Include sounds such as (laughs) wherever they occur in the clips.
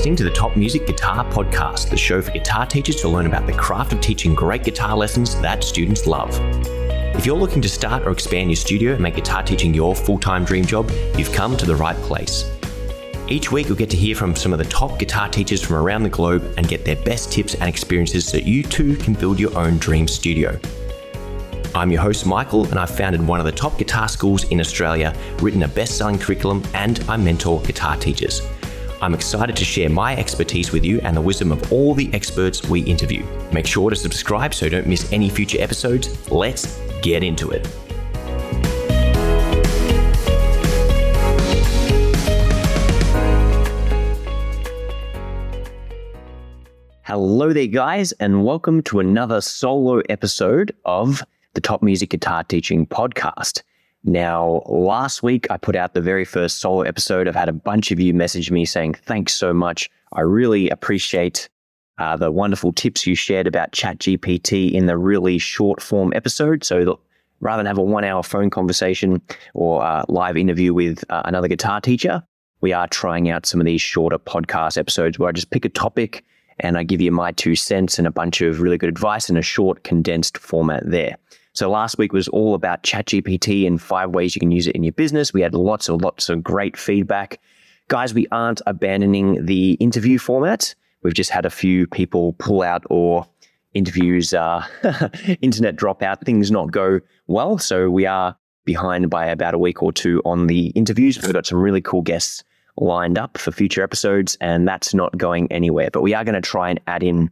listening to the Top Music Guitar Podcast, the show for guitar teachers to learn about the craft of teaching great guitar lessons that students love. If you're looking to start or expand your studio and make guitar teaching your full time dream job, you've come to the right place. Each week, you'll get to hear from some of the top guitar teachers from around the globe and get their best tips and experiences so you too can build your own dream studio. I'm your host, Michael, and I've founded one of the top guitar schools in Australia, written a best selling curriculum, and I mentor guitar teachers. I'm excited to share my expertise with you and the wisdom of all the experts we interview. Make sure to subscribe so you don't miss any future episodes. Let's get into it. Hello there, guys, and welcome to another solo episode of the Top Music Guitar Teaching Podcast. Now, last week I put out the very first solo episode. I've had a bunch of you message me saying, thanks so much. I really appreciate uh, the wonderful tips you shared about ChatGPT in the really short form episode. So rather than have a one hour phone conversation or uh, live interview with uh, another guitar teacher, we are trying out some of these shorter podcast episodes where I just pick a topic and I give you my two cents and a bunch of really good advice in a short, condensed format there. So last week was all about ChatGPT and five ways you can use it in your business. We had lots and lots of great feedback. Guys, we aren't abandoning the interview format. We've just had a few people pull out or interviews, uh, (laughs) internet drop out, things not go well. So we are behind by about a week or two on the interviews. We've got some really cool guests lined up for future episodes, and that's not going anywhere. But we are going to try and add in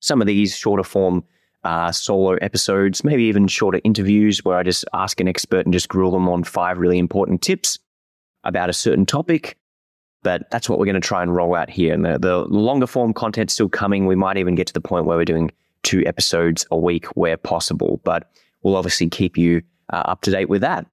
some of these shorter form uh, solo episodes, maybe even shorter interviews where I just ask an expert and just grill them on five really important tips about a certain topic. But that's what we're going to try and roll out here. And the, the longer form content still coming. We might even get to the point where we're doing two episodes a week where possible, but we'll obviously keep you uh, up to date with that.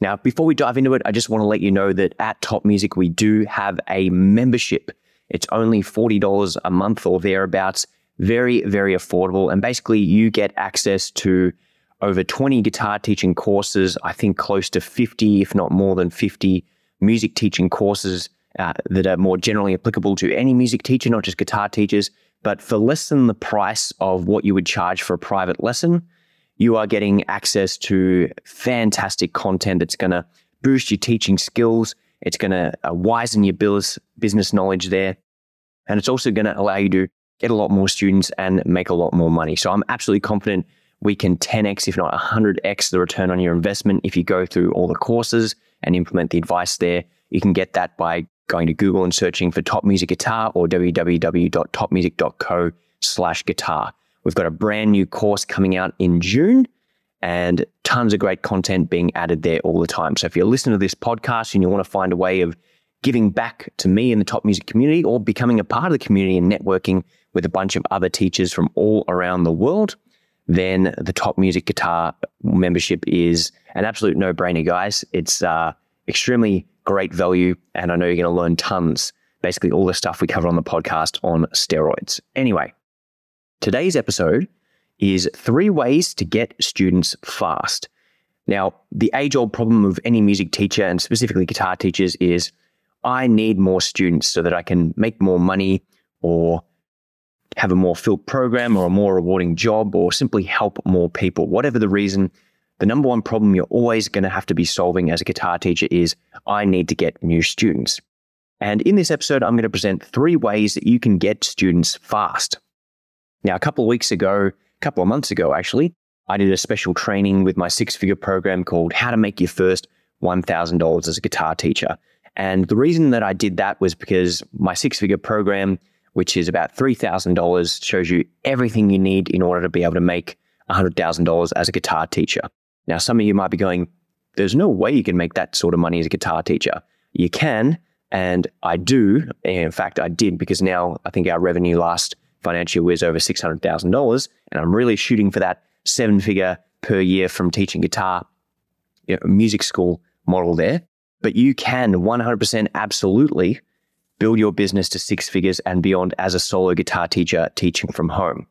Now, before we dive into it, I just want to let you know that at Top Music, we do have a membership. It's only $40 a month or thereabouts very, very affordable. And basically, you get access to over 20 guitar teaching courses, I think close to 50, if not more than 50 music teaching courses uh, that are more generally applicable to any music teacher, not just guitar teachers. But for less than the price of what you would charge for a private lesson, you are getting access to fantastic content that's going to boost your teaching skills. It's going to uh, wisen your business knowledge there. And it's also going to allow you to get a lot more students and make a lot more money. So I'm absolutely confident we can 10x, if not 100x, the return on your investment if you go through all the courses and implement the advice there. You can get that by going to Google and searching for Top Music Guitar or www.topmusic.co slash guitar. We've got a brand new course coming out in June and tons of great content being added there all the time. So if you're listening to this podcast and you want to find a way of giving back to me in the top music community or becoming a part of the community and networking with a bunch of other teachers from all around the world, then the top music guitar membership is an absolute no brainer, guys. It's uh, extremely great value, and I know you're going to learn tons. Basically, all the stuff we cover on the podcast on steroids. Anyway, today's episode is three ways to get students fast. Now, the age old problem of any music teacher and specifically guitar teachers is I need more students so that I can make more money or have a more filled program or a more rewarding job or simply help more people. Whatever the reason, the number one problem you're always going to have to be solving as a guitar teacher is I need to get new students. And in this episode, I'm going to present three ways that you can get students fast. Now, a couple of weeks ago, a couple of months ago, actually, I did a special training with my six figure program called How to Make Your First $1,000 as a Guitar Teacher. And the reason that I did that was because my six figure program which is about $3,000, shows you everything you need in order to be able to make $100,000 as a guitar teacher. Now, some of you might be going, there's no way you can make that sort of money as a guitar teacher. You can, and I do. In fact, I did because now I think our revenue last financial year was over $600,000, and I'm really shooting for that seven figure per year from teaching guitar, you know, music school model there. But you can 100% absolutely build your business to six figures and beyond as a solo guitar teacher teaching from home.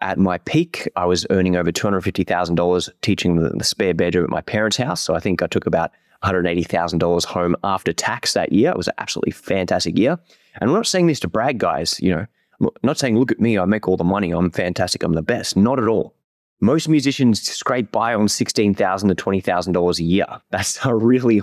at my peak, I was earning over $250,000 teaching the, the spare bedroom at my parents' house. So I think I took about $180,000 home after tax that year. It was an absolutely fantastic year. And I'm not saying this to brag, guys. You know, I'm not saying, look at me, I make all the money, I'm fantastic, I'm the best. Not at all. Most musicians scrape by on 16,000 to $20,000 a year. That's a really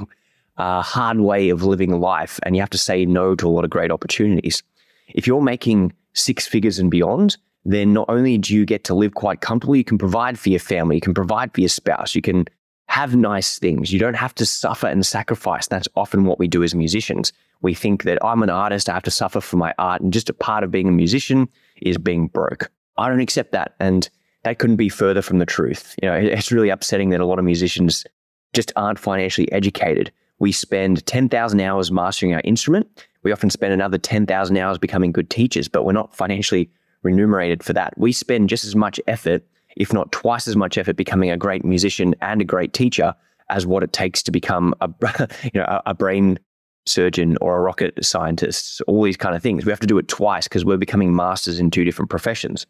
uh, hard way of living life. And you have to say no to a lot of great opportunities. If you're making six figures and beyond, then not only do you get to live quite comfortably, you can provide for your family, you can provide for your spouse, you can have nice things. You don't have to suffer and sacrifice. That's often what we do as musicians. We think that I'm an artist, I have to suffer for my art, and just a part of being a musician is being broke. I don't accept that. And that couldn't be further from the truth. You know, (laughs) it's really upsetting that a lot of musicians just aren't financially educated. We spend 10,000 hours mastering our instrument. We often spend another 10,000 hours becoming good teachers, but we're not financially remunerated for that. We spend just as much effort, if not twice as much effort, becoming a great musician and a great teacher as what it takes to become a, (laughs) you know, a brain surgeon or a rocket scientist, all these kind of things. We have to do it twice because we're becoming masters in two different professions.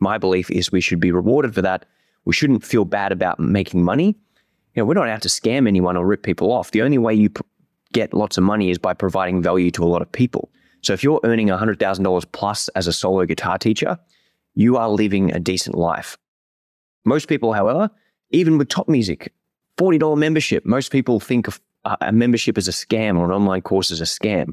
My belief is we should be rewarded for that. We shouldn't feel bad about making money. You know, we're not out to scam anyone or rip people off. The only way you get lots of money is by providing value to a lot of people. So if you're earning $100,000 plus as a solo guitar teacher, you are living a decent life. Most people, however, even with top music, $40 membership, most people think of uh, a membership as a scam or an online course as a scam.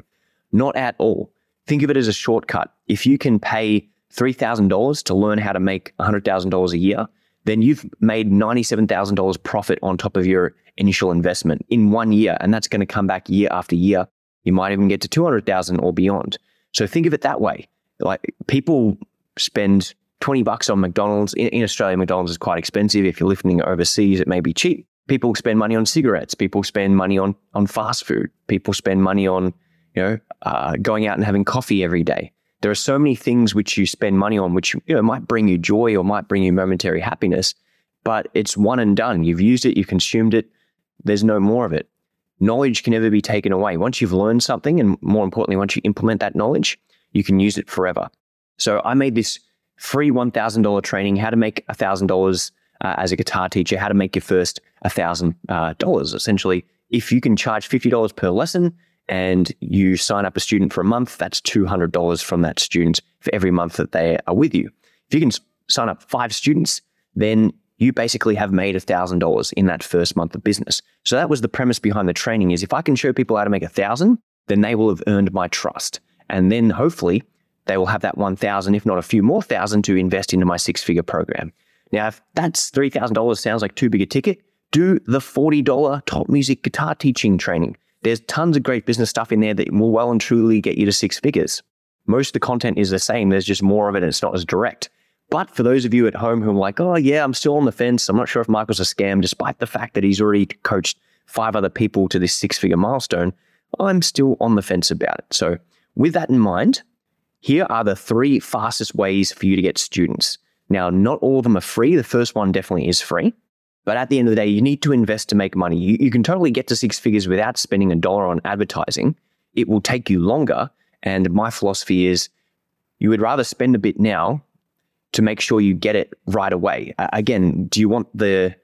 Not at all. Think of it as a shortcut. If you can pay $3,000 to learn how to make $100,000 a year, then you've made $97,000 profit on top of your initial investment in one year. And that's going to come back year after year. You might even get to 200,000 or beyond. So think of it that way. Like people spend 20 bucks on McDonald's. In, in Australia, McDonald's is quite expensive. If you're living overseas, it may be cheap. People spend money on cigarettes. People spend money on, on fast food. People spend money on, you know, uh, going out and having coffee every day. There are so many things which you spend money on, which you know might bring you joy or might bring you momentary happiness, but it's one and done. You've used it, you've consumed it. There's no more of it. Knowledge can never be taken away. Once you've learned something, and more importantly, once you implement that knowledge, you can use it forever. So I made this free $1,000 training, how to make $1,000 uh, as a guitar teacher, how to make your first $1,000. Uh, Essentially, if you can charge $50 per lesson, and you sign up a student for a month, that's $200 from that student for every month that they are with you. If you can sign up five students, then you basically have made $1,000 in that first month of business. So that was the premise behind the training is if I can show people how to make a 1000, then they will have earned my trust. And then hopefully they will have that 1000, if not a few more thousand to invest into my six-figure program. Now, if that's $3,000 sounds like too big a ticket, do the $40 top music guitar teaching training. There's tons of great business stuff in there that will well and truly get you to six figures. Most of the content is the same. There's just more of it and it's not as direct. But for those of you at home who are like, oh, yeah, I'm still on the fence. I'm not sure if Michael's a scam, despite the fact that he's already coached five other people to this six figure milestone, I'm still on the fence about it. So, with that in mind, here are the three fastest ways for you to get students. Now, not all of them are free. The first one definitely is free. But at the end of the day, you need to invest to make money. You, you can totally get to six figures without spending a dollar on advertising. It will take you longer. And my philosophy is you would rather spend a bit now to make sure you get it right away. Uh, again, do you want the,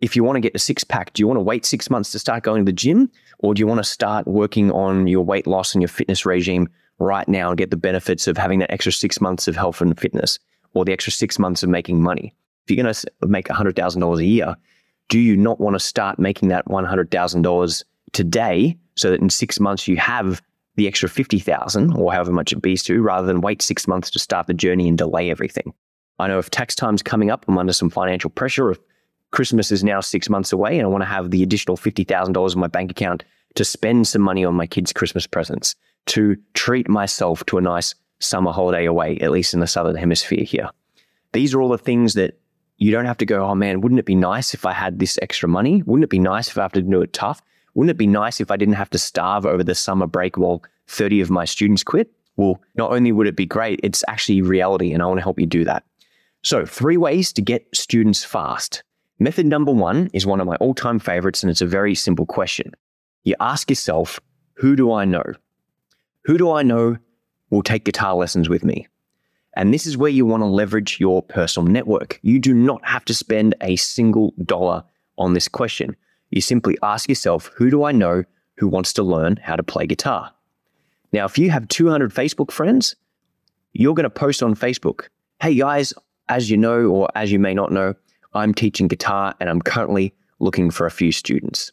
if you want to get a six pack, do you want to wait six months to start going to the gym? Or do you want to start working on your weight loss and your fitness regime right now and get the benefits of having that extra six months of health and fitness or the extra six months of making money? If you're going to make $100,000 a year, do you not want to start making that $100,000 today so that in six months you have the extra 50,000 or however much it be to rather than wait six months to start the journey and delay everything? I know if tax time's coming up, I'm under some financial pressure. If Christmas is now six months away and I want to have the additional $50,000 in my bank account to spend some money on my kids' Christmas presents, to treat myself to a nice summer holiday away, at least in the Southern Hemisphere here. These are all the things that you don't have to go, oh man, wouldn't it be nice if I had this extra money? Wouldn't it be nice if I have to do it tough? Wouldn't it be nice if I didn't have to starve over the summer break while 30 of my students quit? Well, not only would it be great, it's actually reality, and I want to help you do that. So, three ways to get students fast. Method number one is one of my all time favorites, and it's a very simple question. You ask yourself, who do I know? Who do I know will take guitar lessons with me? And this is where you want to leverage your personal network. You do not have to spend a single dollar on this question. You simply ask yourself, who do I know who wants to learn how to play guitar? Now, if you have 200 Facebook friends, you're going to post on Facebook, hey guys, as you know, or as you may not know, I'm teaching guitar and I'm currently looking for a few students.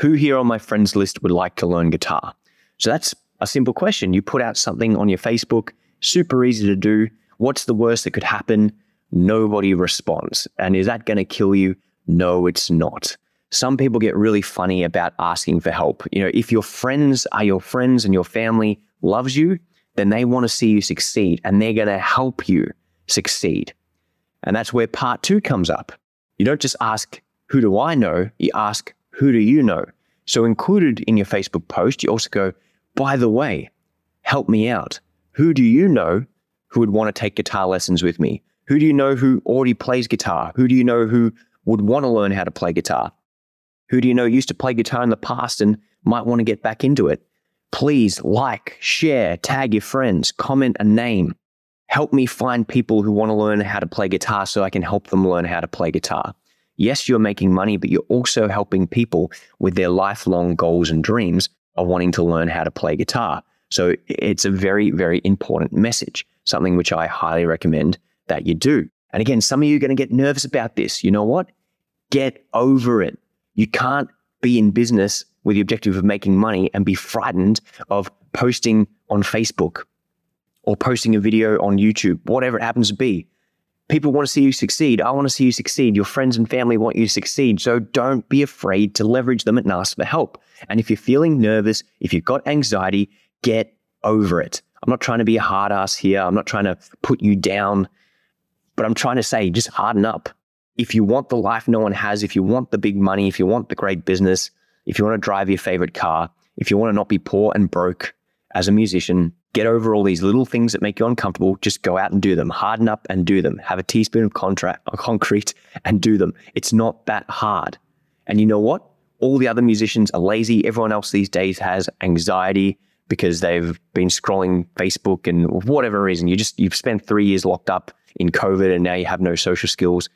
Who here on my friends list would like to learn guitar? So that's a simple question. You put out something on your Facebook, super easy to do. What's the worst that could happen? Nobody responds. And is that going to kill you? No, it's not. Some people get really funny about asking for help. You know, if your friends are your friends and your family loves you, then they want to see you succeed and they're going to help you succeed. And that's where part two comes up. You don't just ask, who do I know? You ask, who do you know? So included in your Facebook post, you also go, by the way, help me out. Who do you know who would want to take guitar lessons with me? Who do you know who already plays guitar? Who do you know who would want to learn how to play guitar? Who do you know used to play guitar in the past and might want to get back into it? Please like, share, tag your friends, comment a name. Help me find people who want to learn how to play guitar so I can help them learn how to play guitar. Yes, you're making money, but you're also helping people with their lifelong goals and dreams of wanting to learn how to play guitar. So it's a very, very important message, something which I highly recommend that you do. And again, some of you are going to get nervous about this. You know what? Get over it. You can't be in business with the objective of making money and be frightened of posting on Facebook or posting a video on YouTube, whatever it happens to be. People want to see you succeed. I want to see you succeed. Your friends and family want you to succeed. So don't be afraid to leverage them and ask for help. And if you're feeling nervous, if you've got anxiety, get over it. I'm not trying to be a hard ass here. I'm not trying to put you down, but I'm trying to say just harden up. If you want the life no one has, if you want the big money, if you want the great business, if you want to drive your favorite car, if you want to not be poor and broke as a musician, Get over all these little things that make you uncomfortable. Just go out and do them. Harden up and do them. Have a teaspoon of contract, concrete and do them. It's not that hard. And you know what? All the other musicians are lazy. Everyone else these days has anxiety because they've been scrolling Facebook and whatever reason. You just you've spent three years locked up in COVID and now you have no social skills.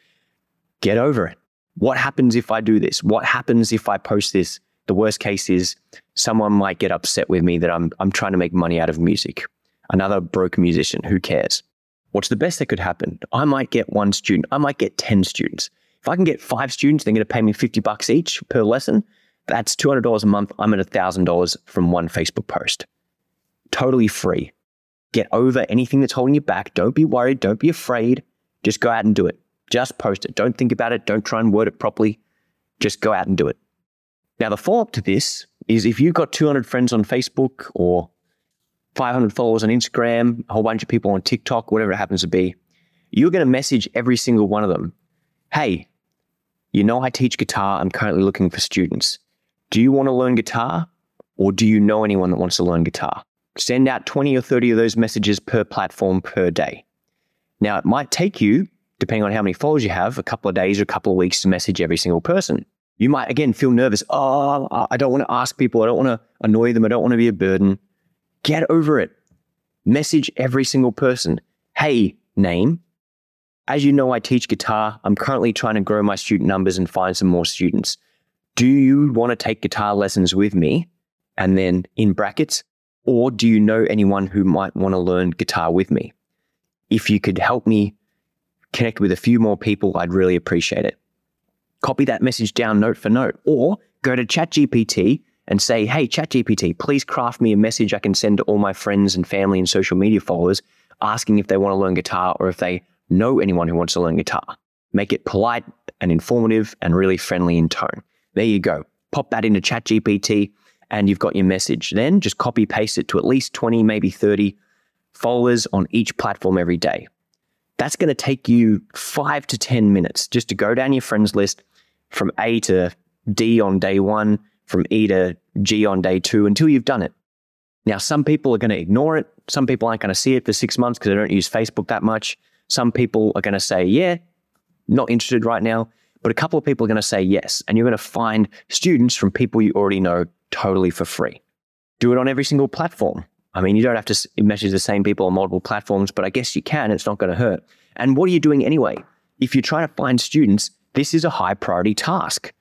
Get over it. What happens if I do this? What happens if I post this? The worst case is someone might get upset with me that I'm, I'm trying to make money out of music. Another broke musician, who cares? What's the best that could happen? I might get one student, I might get 10 students. If I can get five students, they're going to pay me 50 bucks each per lesson. That's $200 a month. I'm at $1,000 from one Facebook post. Totally free. Get over anything that's holding you back. Don't be worried. Don't be afraid. Just go out and do it. Just post it. Don't think about it. Don't try and word it properly. Just go out and do it. Now, the follow up to this is if you've got 200 friends on Facebook or 500 followers on Instagram, a whole bunch of people on TikTok, whatever it happens to be, you're going to message every single one of them. Hey, you know I teach guitar. I'm currently looking for students. Do you want to learn guitar or do you know anyone that wants to learn guitar? Send out 20 or 30 of those messages per platform per day. Now, it might take you, depending on how many followers you have, a couple of days or a couple of weeks to message every single person. You might again feel nervous. Oh, I don't want to ask people. I don't want to annoy them. I don't want to be a burden. Get over it. Message every single person. Hey, name. As you know, I teach guitar. I'm currently trying to grow my student numbers and find some more students. Do you want to take guitar lessons with me? And then in brackets, or do you know anyone who might want to learn guitar with me? If you could help me connect with a few more people, I'd really appreciate it copy that message down note for note, or go to ChatGPT and say, hey, ChatGPT, please craft me a message I can send to all my friends and family and social media followers asking if they want to learn guitar or if they know anyone who wants to learn guitar. Make it polite and informative and really friendly in tone. There you go. Pop that into ChatGPT and you've got your message. Then just copy paste it to at least 20, maybe 30 followers on each platform every day. That's going to take you five to 10 minutes just to go down your friends list from A to D on day one, from E to G on day two until you've done it. Now, some people are going to ignore it. Some people aren't going to see it for six months because they don't use Facebook that much. Some people are going to say, yeah, not interested right now. But a couple of people are going to say yes. And you're going to find students from people you already know totally for free. Do it on every single platform. I mean, you don't have to message the same people on multiple platforms, but I guess you can. It's not going to hurt. And what are you doing anyway? If you're trying to find students, this is a high priority task.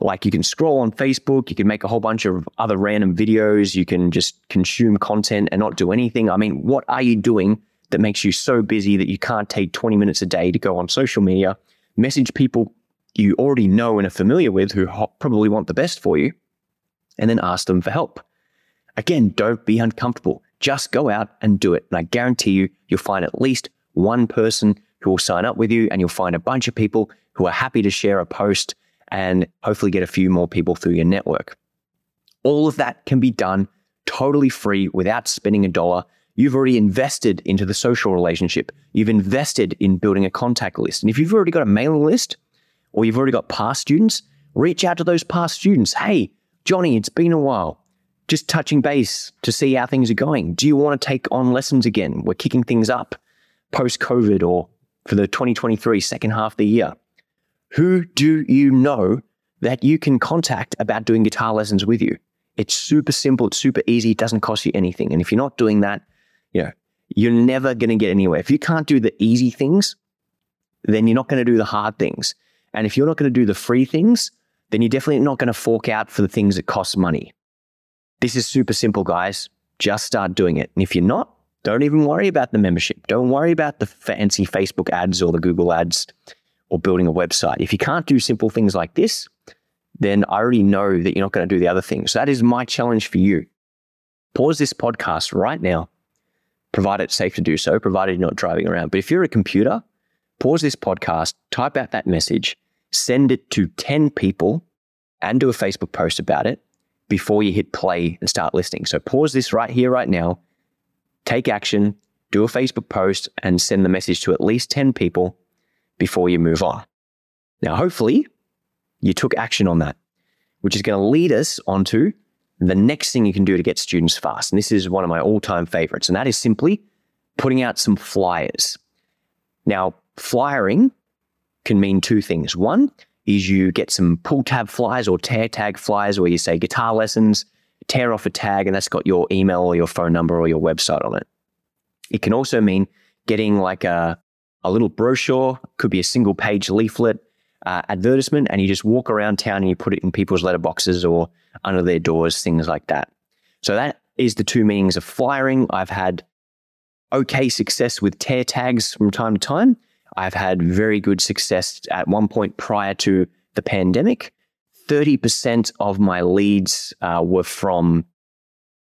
Like you can scroll on Facebook, you can make a whole bunch of other random videos, you can just consume content and not do anything. I mean, what are you doing that makes you so busy that you can't take 20 minutes a day to go on social media, message people you already know and are familiar with who probably want the best for you, and then ask them for help? Again, don't be uncomfortable. Just go out and do it. And I guarantee you, you'll find at least one person who will sign up with you, and you'll find a bunch of people who are happy to share a post and hopefully get a few more people through your network. All of that can be done totally free without spending a dollar. You've already invested into the social relationship. You've invested in building a contact list. And if you've already got a mailing list or you've already got past students, reach out to those past students. Hey, Johnny, it's been a while. Just touching base to see how things are going. Do you want to take on lessons again? We're kicking things up post COVID or for the 2023 second half of the year. Who do you know that you can contact about doing guitar lessons with you? It's super simple, it's super easy, it doesn't cost you anything. And if you're not doing that, you know, you're never going to get anywhere. If you can't do the easy things, then you're not going to do the hard things. And if you're not going to do the free things, then you're definitely not going to fork out for the things that cost money. This is super simple, guys. Just start doing it. And if you're not, don't even worry about the membership. Don't worry about the fancy Facebook ads or the Google ads or building a website. If you can't do simple things like this, then I already know that you're not going to do the other things. So that is my challenge for you. Pause this podcast right now, provided it's safe to do so, provided you're not driving around. But if you're a computer, pause this podcast, type out that message, send it to 10 people, and do a Facebook post about it before you hit play and start listening. So pause this right here, right now, take action, do a Facebook post, and send the message to at least 10 people before you move on. Now, hopefully, you took action on that, which is going to lead us onto the next thing you can do to get students fast. And this is one of my all time favorites, and that is simply putting out some flyers. Now, flyering can mean two things. One is you get some pull tab flyers or tear tag flyers where you say guitar lessons, tear off a tag, and that's got your email or your phone number or your website on it. It can also mean getting like a a little brochure, could be a single page leaflet, uh, advertisement, and you just walk around town and you put it in people's letterboxes or under their doors, things like that. So that is the two meanings of flyering. I've had okay success with tear tags from time to time. I've had very good success at one point prior to the pandemic. 30% of my leads uh, were from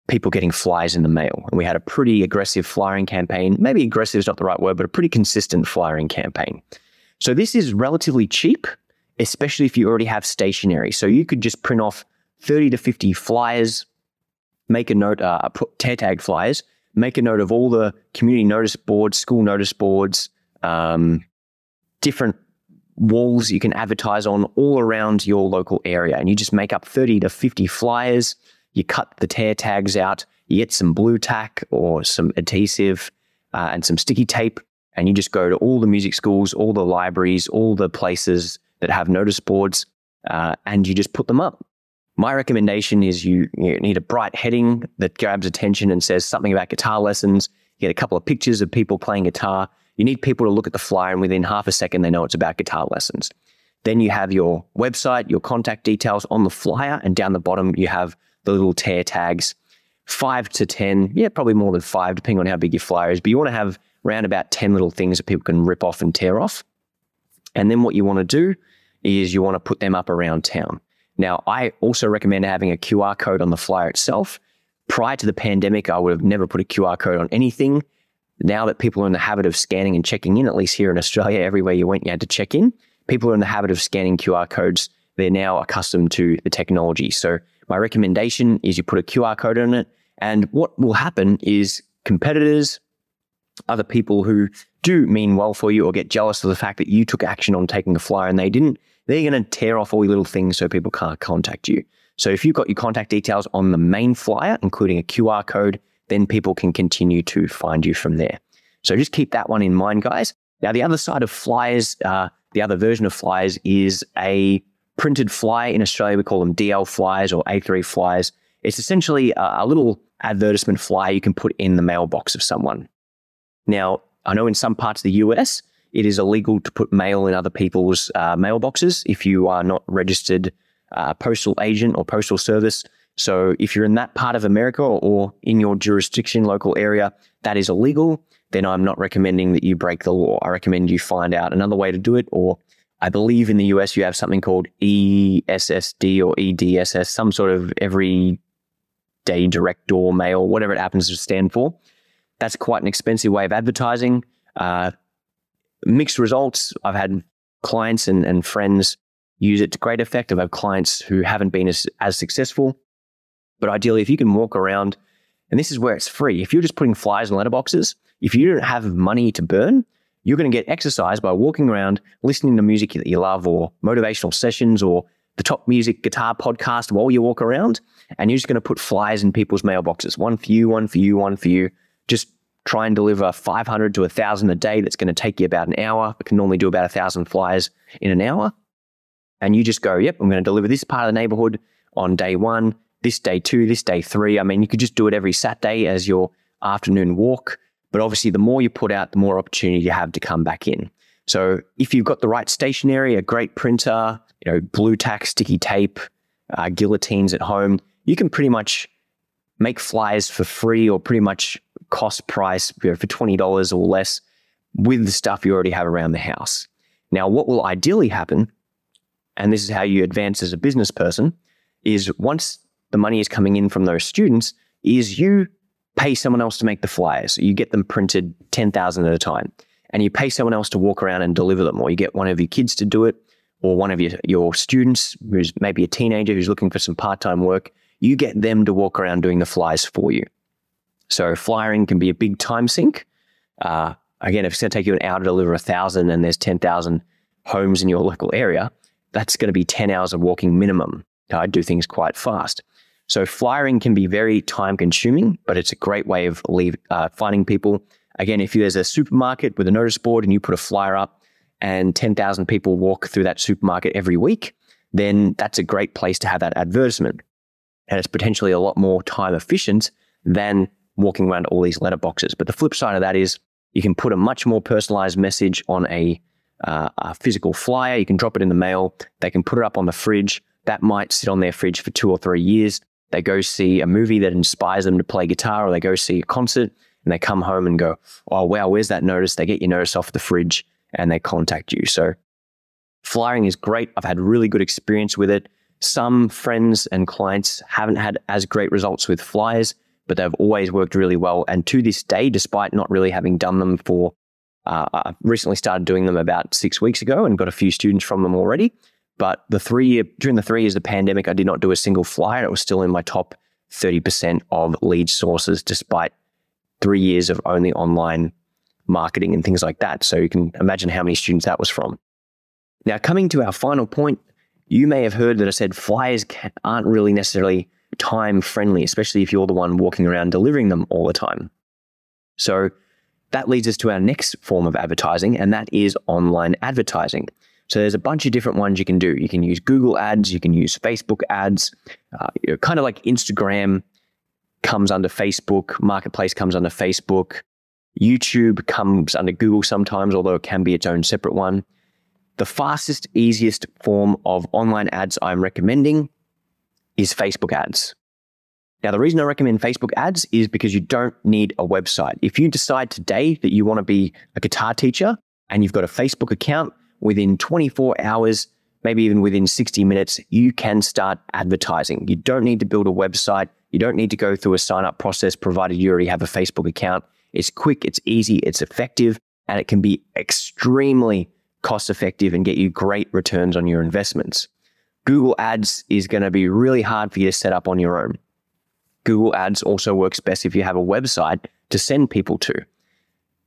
people getting flyers in the mail. And we had a pretty aggressive flyering campaign. Maybe aggressive is not the right word, but a pretty consistent flyering campaign. So this is relatively cheap, especially if you already have stationery. So you could just print off 30 to 50 flyers, make a note, uh, tear tag flyers, make a note of all the community notice boards, school notice boards, um, different walls you can advertise on all around your local area. And you just make up 30 to 50 flyers you cut the tear tags out, you get some blue Tack or some adhesive uh, and some sticky tape, and you just go to all the music schools, all the libraries, all the places that have notice boards, uh, and you just put them up. My recommendation is you, you need a bright heading that grabs attention and says something about guitar lessons. You get a couple of pictures of people playing guitar. You need people to look at the flyer, and within half a second, they know it's about guitar lessons. Then you have your website, your contact details on the flyer, and down the bottom, you have the little tear tags. Five to 10, yeah, probably more than five, depending on how big your flyer is. But you want to have around about 10 little things that people can rip off and tear off. And then what you want to do is you want to put them up around town. Now, I also recommend having a QR code on the flyer itself. Prior to the pandemic, I would have never put a QR code on anything. Now that people are in the habit of scanning and checking in, at least here in Australia, everywhere you went, you had to check in. People are in the habit of scanning QR codes. They're now accustomed to the technology. So my recommendation is you put a QR code on it. And what will happen is competitors, other people who do mean well for you or get jealous of the fact that you took action on taking a flyer and they didn't, they're going to tear off all your little things so people can't contact you. So if you've got your contact details on the main flyer, including a QR code, then people can continue to find you from there. So just keep that one in mind, guys. Now, the other side of flyers, uh, the other version of flyers is a printed flyer. In Australia, we call them DL flyers or A3 flyers. It's essentially a, a little advertisement flyer you can put in the mailbox of someone. Now, I know in some parts of the US, it is illegal to put mail in other people's uh, mailboxes if you are not registered uh, postal agent or postal service. So if you're in that part of America or in your jurisdiction, local area, that is illegal, then I'm not recommending that you break the law. I recommend you find out another way to do it. Or I believe in the US, you have something called ESSD or EDSS, some sort of every day direct door mail, whatever it happens to stand for. That's quite an expensive way of advertising. Uh, mixed results. I've had clients and, and friends use it to great effect. I've had clients who haven't been as, as successful. But ideally, if you can walk around, and this is where it's free, if you're just putting flyers in letterboxes, if you don't have money to burn, you're going to get exercise by walking around, listening to music that you love, or motivational sessions, or the top music guitar podcast while you walk around. And you're just going to put flyers in people's mailboxes one for you, one for you, one for you. Just try and deliver 500 to 1,000 a day. That's going to take you about an hour. I can normally do about 1,000 flyers in an hour. And you just go, yep, I'm going to deliver this part of the neighborhood on day one, this day two, this day three. I mean, you could just do it every Saturday as your afternoon walk. But obviously, the more you put out, the more opportunity you have to come back in. So if you've got the right stationery, a great printer, you know, blue tack, sticky tape, uh, guillotines at home, you can pretty much make flyers for free or pretty much cost price you know, for $20 or less with the stuff you already have around the house. Now, what will ideally happen, and this is how you advance as a business person, is once the money is coming in from those students, is you pay someone else to make the flyers. You get them printed 10,000 at a time and you pay someone else to walk around and deliver them, or you get one of your kids to do it, or one of your, your students who's maybe a teenager who's looking for some part time work, you get them to walk around doing the flyers for you. So flyering can be a big time sink. Uh, again, if it's going to take you an hour to deliver a thousand and there's 10,000 homes in your local area, that's going to be 10 hours of walking minimum. I do things quite fast. So flyering can be very time consuming, but it's a great way of leave, uh, finding people. Again, if there's a supermarket with a notice board and you put a flyer up and 10,000 people walk through that supermarket every week, then that's a great place to have that advertisement. And it's potentially a lot more time efficient than walking around all these letterboxes. But the flip side of that is you can put a much more personalized message on a, uh, a physical flyer. You can drop it in the mail. They can put it up on the fridge. That might sit on their fridge for two or three years. They go see a movie that inspires them to play guitar, or they go see a concert and they come home and go, Oh, wow, where's that notice? They get your notice off the fridge and they contact you. So flyering is great. I've had really good experience with it. Some friends and clients haven't had as great results with flyers, but they've always worked really well. And to this day, despite not really having done them for, uh, I recently started doing them about six weeks ago and got a few students from them already. But the three year, during the three years of the pandemic, I did not do a single flyer. It was still in my top 30% of lead sources, despite three years of only online marketing and things like that. So you can imagine how many students that was from. Now, coming to our final point, you may have heard that I said flyers aren't really necessarily time friendly, especially if you're the one walking around delivering them all the time. So that leads us to our next form of advertising, and that is online advertising. So there's a bunch of different ones you can do. You can use Google ads, you can use Facebook ads, uh, you know, kind of like Instagram comes under Facebook, Marketplace comes under Facebook, YouTube comes under Google sometimes, although it can be its own separate one. The fastest, easiest form of online ads I'm recommending is Facebook ads. Now, the reason I recommend Facebook ads is because you don't need a website. If you decide today that you want to be a guitar teacher and you've got a Facebook account, within 24 hours, maybe even within 60 minutes, you can start advertising. You don't need to build a website. You don't need to go through a sign up process, provided you already have a Facebook account. It's quick, it's easy, it's effective, and it can be extremely cost effective and get you great returns on your investments. Google Ads is going to be really hard for you to set up on your own. Google Ads also works best if you have a website to send people to.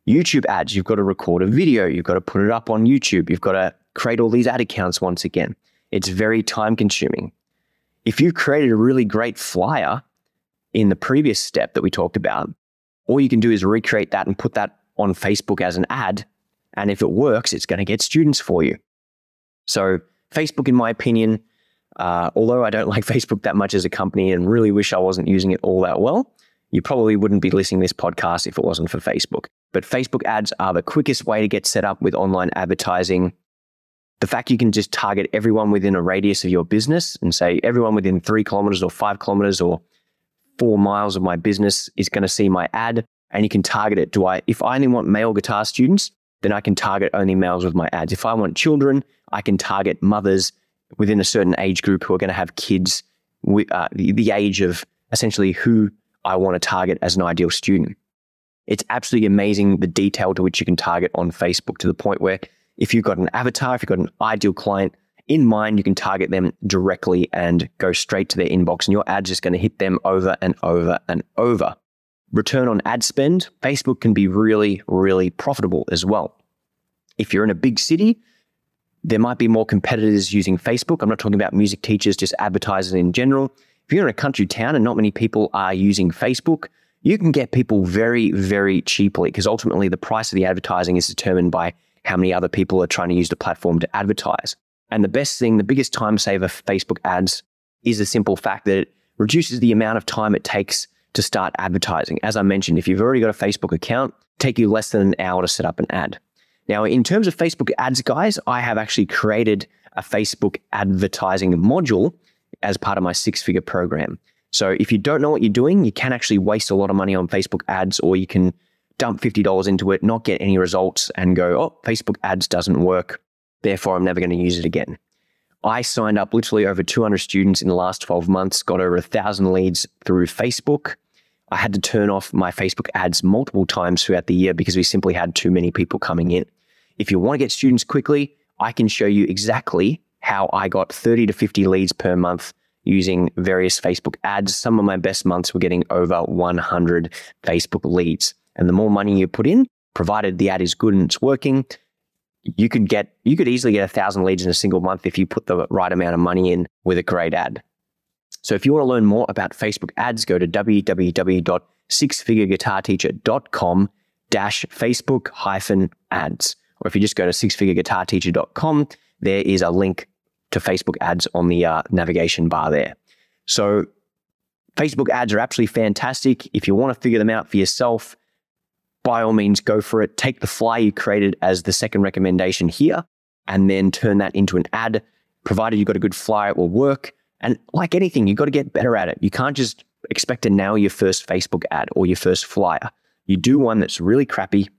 YouTube ads, you've got to record a video, you've got to put it up on YouTube, you've got to create all these ad accounts once again. It's very time consuming. If you created a really great flyer in the previous step that we talked about, all you can do is recreate that and put that on Facebook as an ad. And if it works, it's going to get students for you. So, Facebook, in my opinion, Uh, although I don't (laughs) like Facebook that much as a company and really wish I wasn't using it all that well, you probably wouldn't be listening to this podcast if it wasn't for Facebook. But Facebook ads are the quickest way to get set up with online advertising. The fact you can just target everyone within a radius of your business and say everyone within three kilometers or five kilometers or four miles of my business is going to see my ad and you can target it. Do I, if I only want male guitar students, then I can target only males with my ads. If I want children, I can target mothers within a certain age group who are going to have kids with uh, the, the age of essentially who I want to target as an ideal student. It's absolutely amazing the detail to which you can target on Facebook to the point where if you've got an avatar, if you've got an ideal client in mind, you can target them directly and go straight to their inbox, and your ad's just going to hit them over and over and over. Return on ad spend, Facebook can be really, really profitable as well. If you're in a big city, there might be more competitors using Facebook. I'm not talking about music teachers, just advertisers in general. If you're in a country town and not many people are using Facebook, you can get people very, very cheaply because ultimately the price of the advertising is determined by how many other people are trying to use the platform to advertise. And the best thing, the biggest time saver for Facebook ads is the simple fact that it reduces the amount of time it takes to start advertising. As I mentioned, if you've already got a Facebook account, take you less than an hour to set up an ad. Now, in terms of Facebook ads, guys, I have actually created a Facebook advertising module as part of my six figure program. So if you don't know what you're doing, you can actually waste a lot of money on Facebook ads, or you can dump $50 into it, not get any results, and go, oh, Facebook ads doesn't work. Therefore, I'm never going to use it again. I signed up literally over 200 students in the last 12 months, got over a thousand leads through Facebook. I had to turn off my Facebook ads multiple times throughout the year because we simply had too many people coming in. If you want to get students quickly, I can show you exactly how I got 30 to 50 leads per month using various Facebook ads. Some of my best months were getting over 100 Facebook leads. And the more money you put in, provided the ad is good and it's working, you could get you could easily get a thousand leads in a single month if you put the right amount of money in with a great ad. So if you want to learn more about Facebook ads, go to www.sixfigureguitarteacher.com dash Facebook hyphen ads. Or if you just go to sixfigureguitarteacher.com, there is a link to Facebook ads on the uh, navigation bar there. So Facebook ads are absolutely fantastic. If you want to figure them out for yourself, by all means, go for it. Take the flyer you created as the second recommendation here and then turn that into an ad. Provided you've got a good flyer, it will work. And like anything, you've got to get better at it. You can't just expect to nail your first Facebook ad or your first flyer. You do one that's really crappy,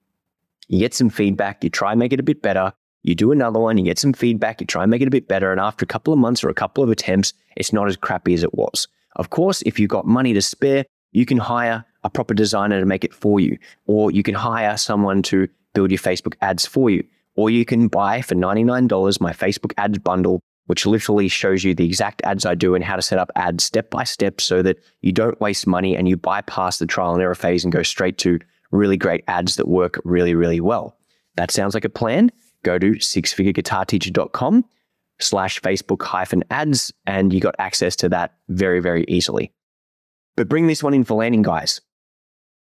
you get some feedback, you try and make it a bit better. You do another one, you get some feedback, you try and make it a bit better. And after a couple of months or a couple of attempts, it's not as crappy as it was. Of course, if you've got money to spare, you can hire a proper designer to make it for you, or you can hire someone to build your Facebook ads for you, or you can buy for $99 my Facebook ads bundle, which literally shows you the exact ads I do and how to set up ads step by step so that you don't waste money and you bypass the trial and error phase and go straight to really great ads that work really, really well. That sounds like a plan. Go to sixfigureguitarteacher.com slash Facebook hyphen ads, and you got access to that very, very easily. But bring this one in for landing, guys.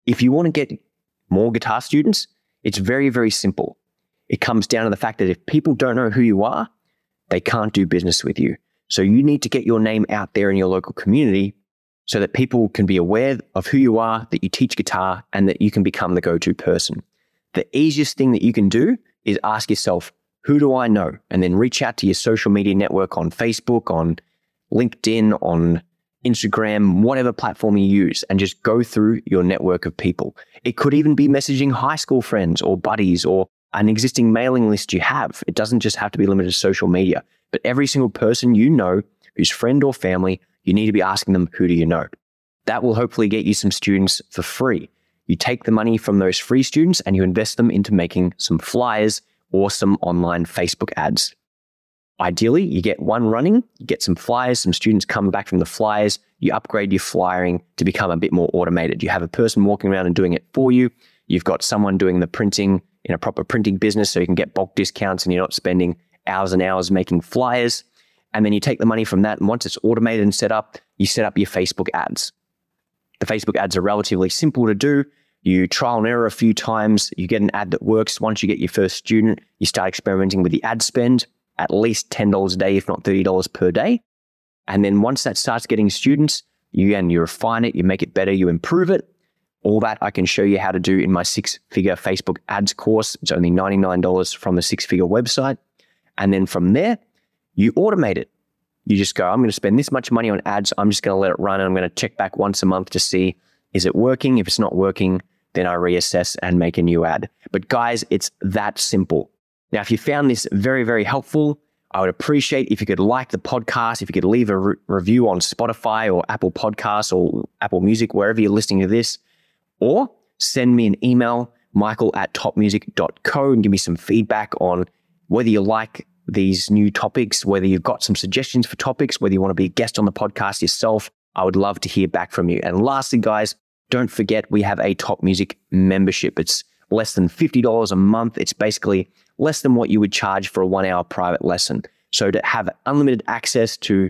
If you want to get more guitar students, it's very, very simple. It comes down to the fact that if people don't know who you are, they can't do business with you. So you need to get your name out there in your local community so that people can be aware of who you are, that you teach guitar, and that you can become the go to person. The easiest thing that you can do is ask yourself, who do I know? And then reach out to your social media network on Facebook, on LinkedIn, on Instagram, whatever platform you use, and just go through your network of people. It could even be messaging high school friends or buddies or an existing mailing list you have. It doesn't just have to be limited to social media, but every single person you know who's friend or family you need to be asking them, who do you know? That will hopefully get you some students for free. You take the money from those free students and you invest them into making some flyers or some online Facebook ads. Ideally, you get one running, you get some flyers, some students come back from the flyers, you upgrade your flyering to become a bit more automated. You have a person walking around and doing it for you. You've got someone doing the printing in a proper printing business so you can get bulk discounts and you're not spending hours and hours making flyers. And then you take the money from that. And once it's automated and set up, you set up your Facebook ads. The Facebook ads are relatively simple to do. You trial and error a few times. You get an ad that works. Once you get your first student, you start experimenting with the ad spend, at least $10 a day, if not $30 per day. And then once that starts getting students, you and you refine it, you make it better, you improve it. All that I can show you how to do in my six figure Facebook ads course. It's only $99 from the six figure website. And then from there, you automate it. You just go, I'm going to spend this much money on ads. I'm just going to let it run and I'm going to check back once a month to see is it working? If it's not working, then I reassess and make a new ad. But guys, it's that simple. Now, if you found this very, very helpful, I would appreciate if you could like the podcast, if you could leave a re- review on Spotify or Apple Podcasts or Apple Music, wherever you're listening to this, or send me an email, michael at topmusic.co, and give me some feedback on whether you like these new topics, whether you've got some suggestions for topics, whether you want to be a guest on the podcast yourself. I would love to hear back from you. And lastly, guys, don't forget we have a Top Music membership. It's less than $50 a month. It's basically less than what you would charge for a one hour private lesson. So to have unlimited access to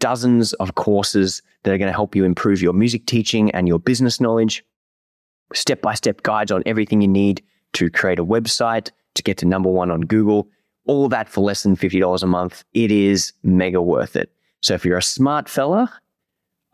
dozens of courses that are going to help you improve your music teaching and your business knowledge, step by step guides on everything you need to create a website, to get to number one on Google, all that for less than $50 a month. It is mega worth it. So if you're a smart fella,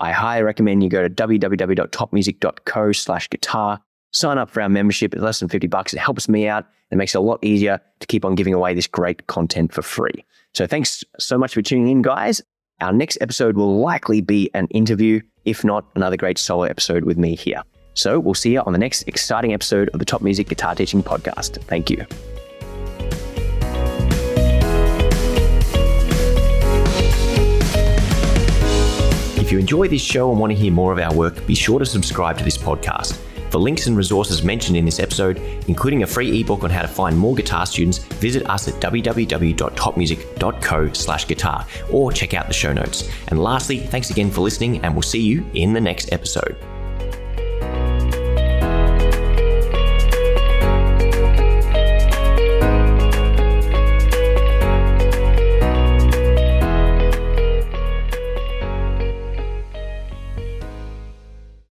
I highly recommend you go to www.topmusic.co slash guitar, sign up for our membership. It's less than 50 bucks. It helps me out. It makes it a lot easier to keep on giving away this great content for free. So thanks so much for tuning in, guys. Our next episode will likely be an interview, if not another great solo episode with me here. So we'll see you on the next exciting episode of the Top Music Guitar Teaching Podcast. Thank you. If you enjoy this show and want to hear more of our work, be sure to subscribe to this podcast. For links and resources mentioned in this episode, including a free ebook on how to find more guitar students, visit us at www.topmusic.co slash guitar or check out the show notes. And lastly, thanks again for listening and we'll see you in the next episode.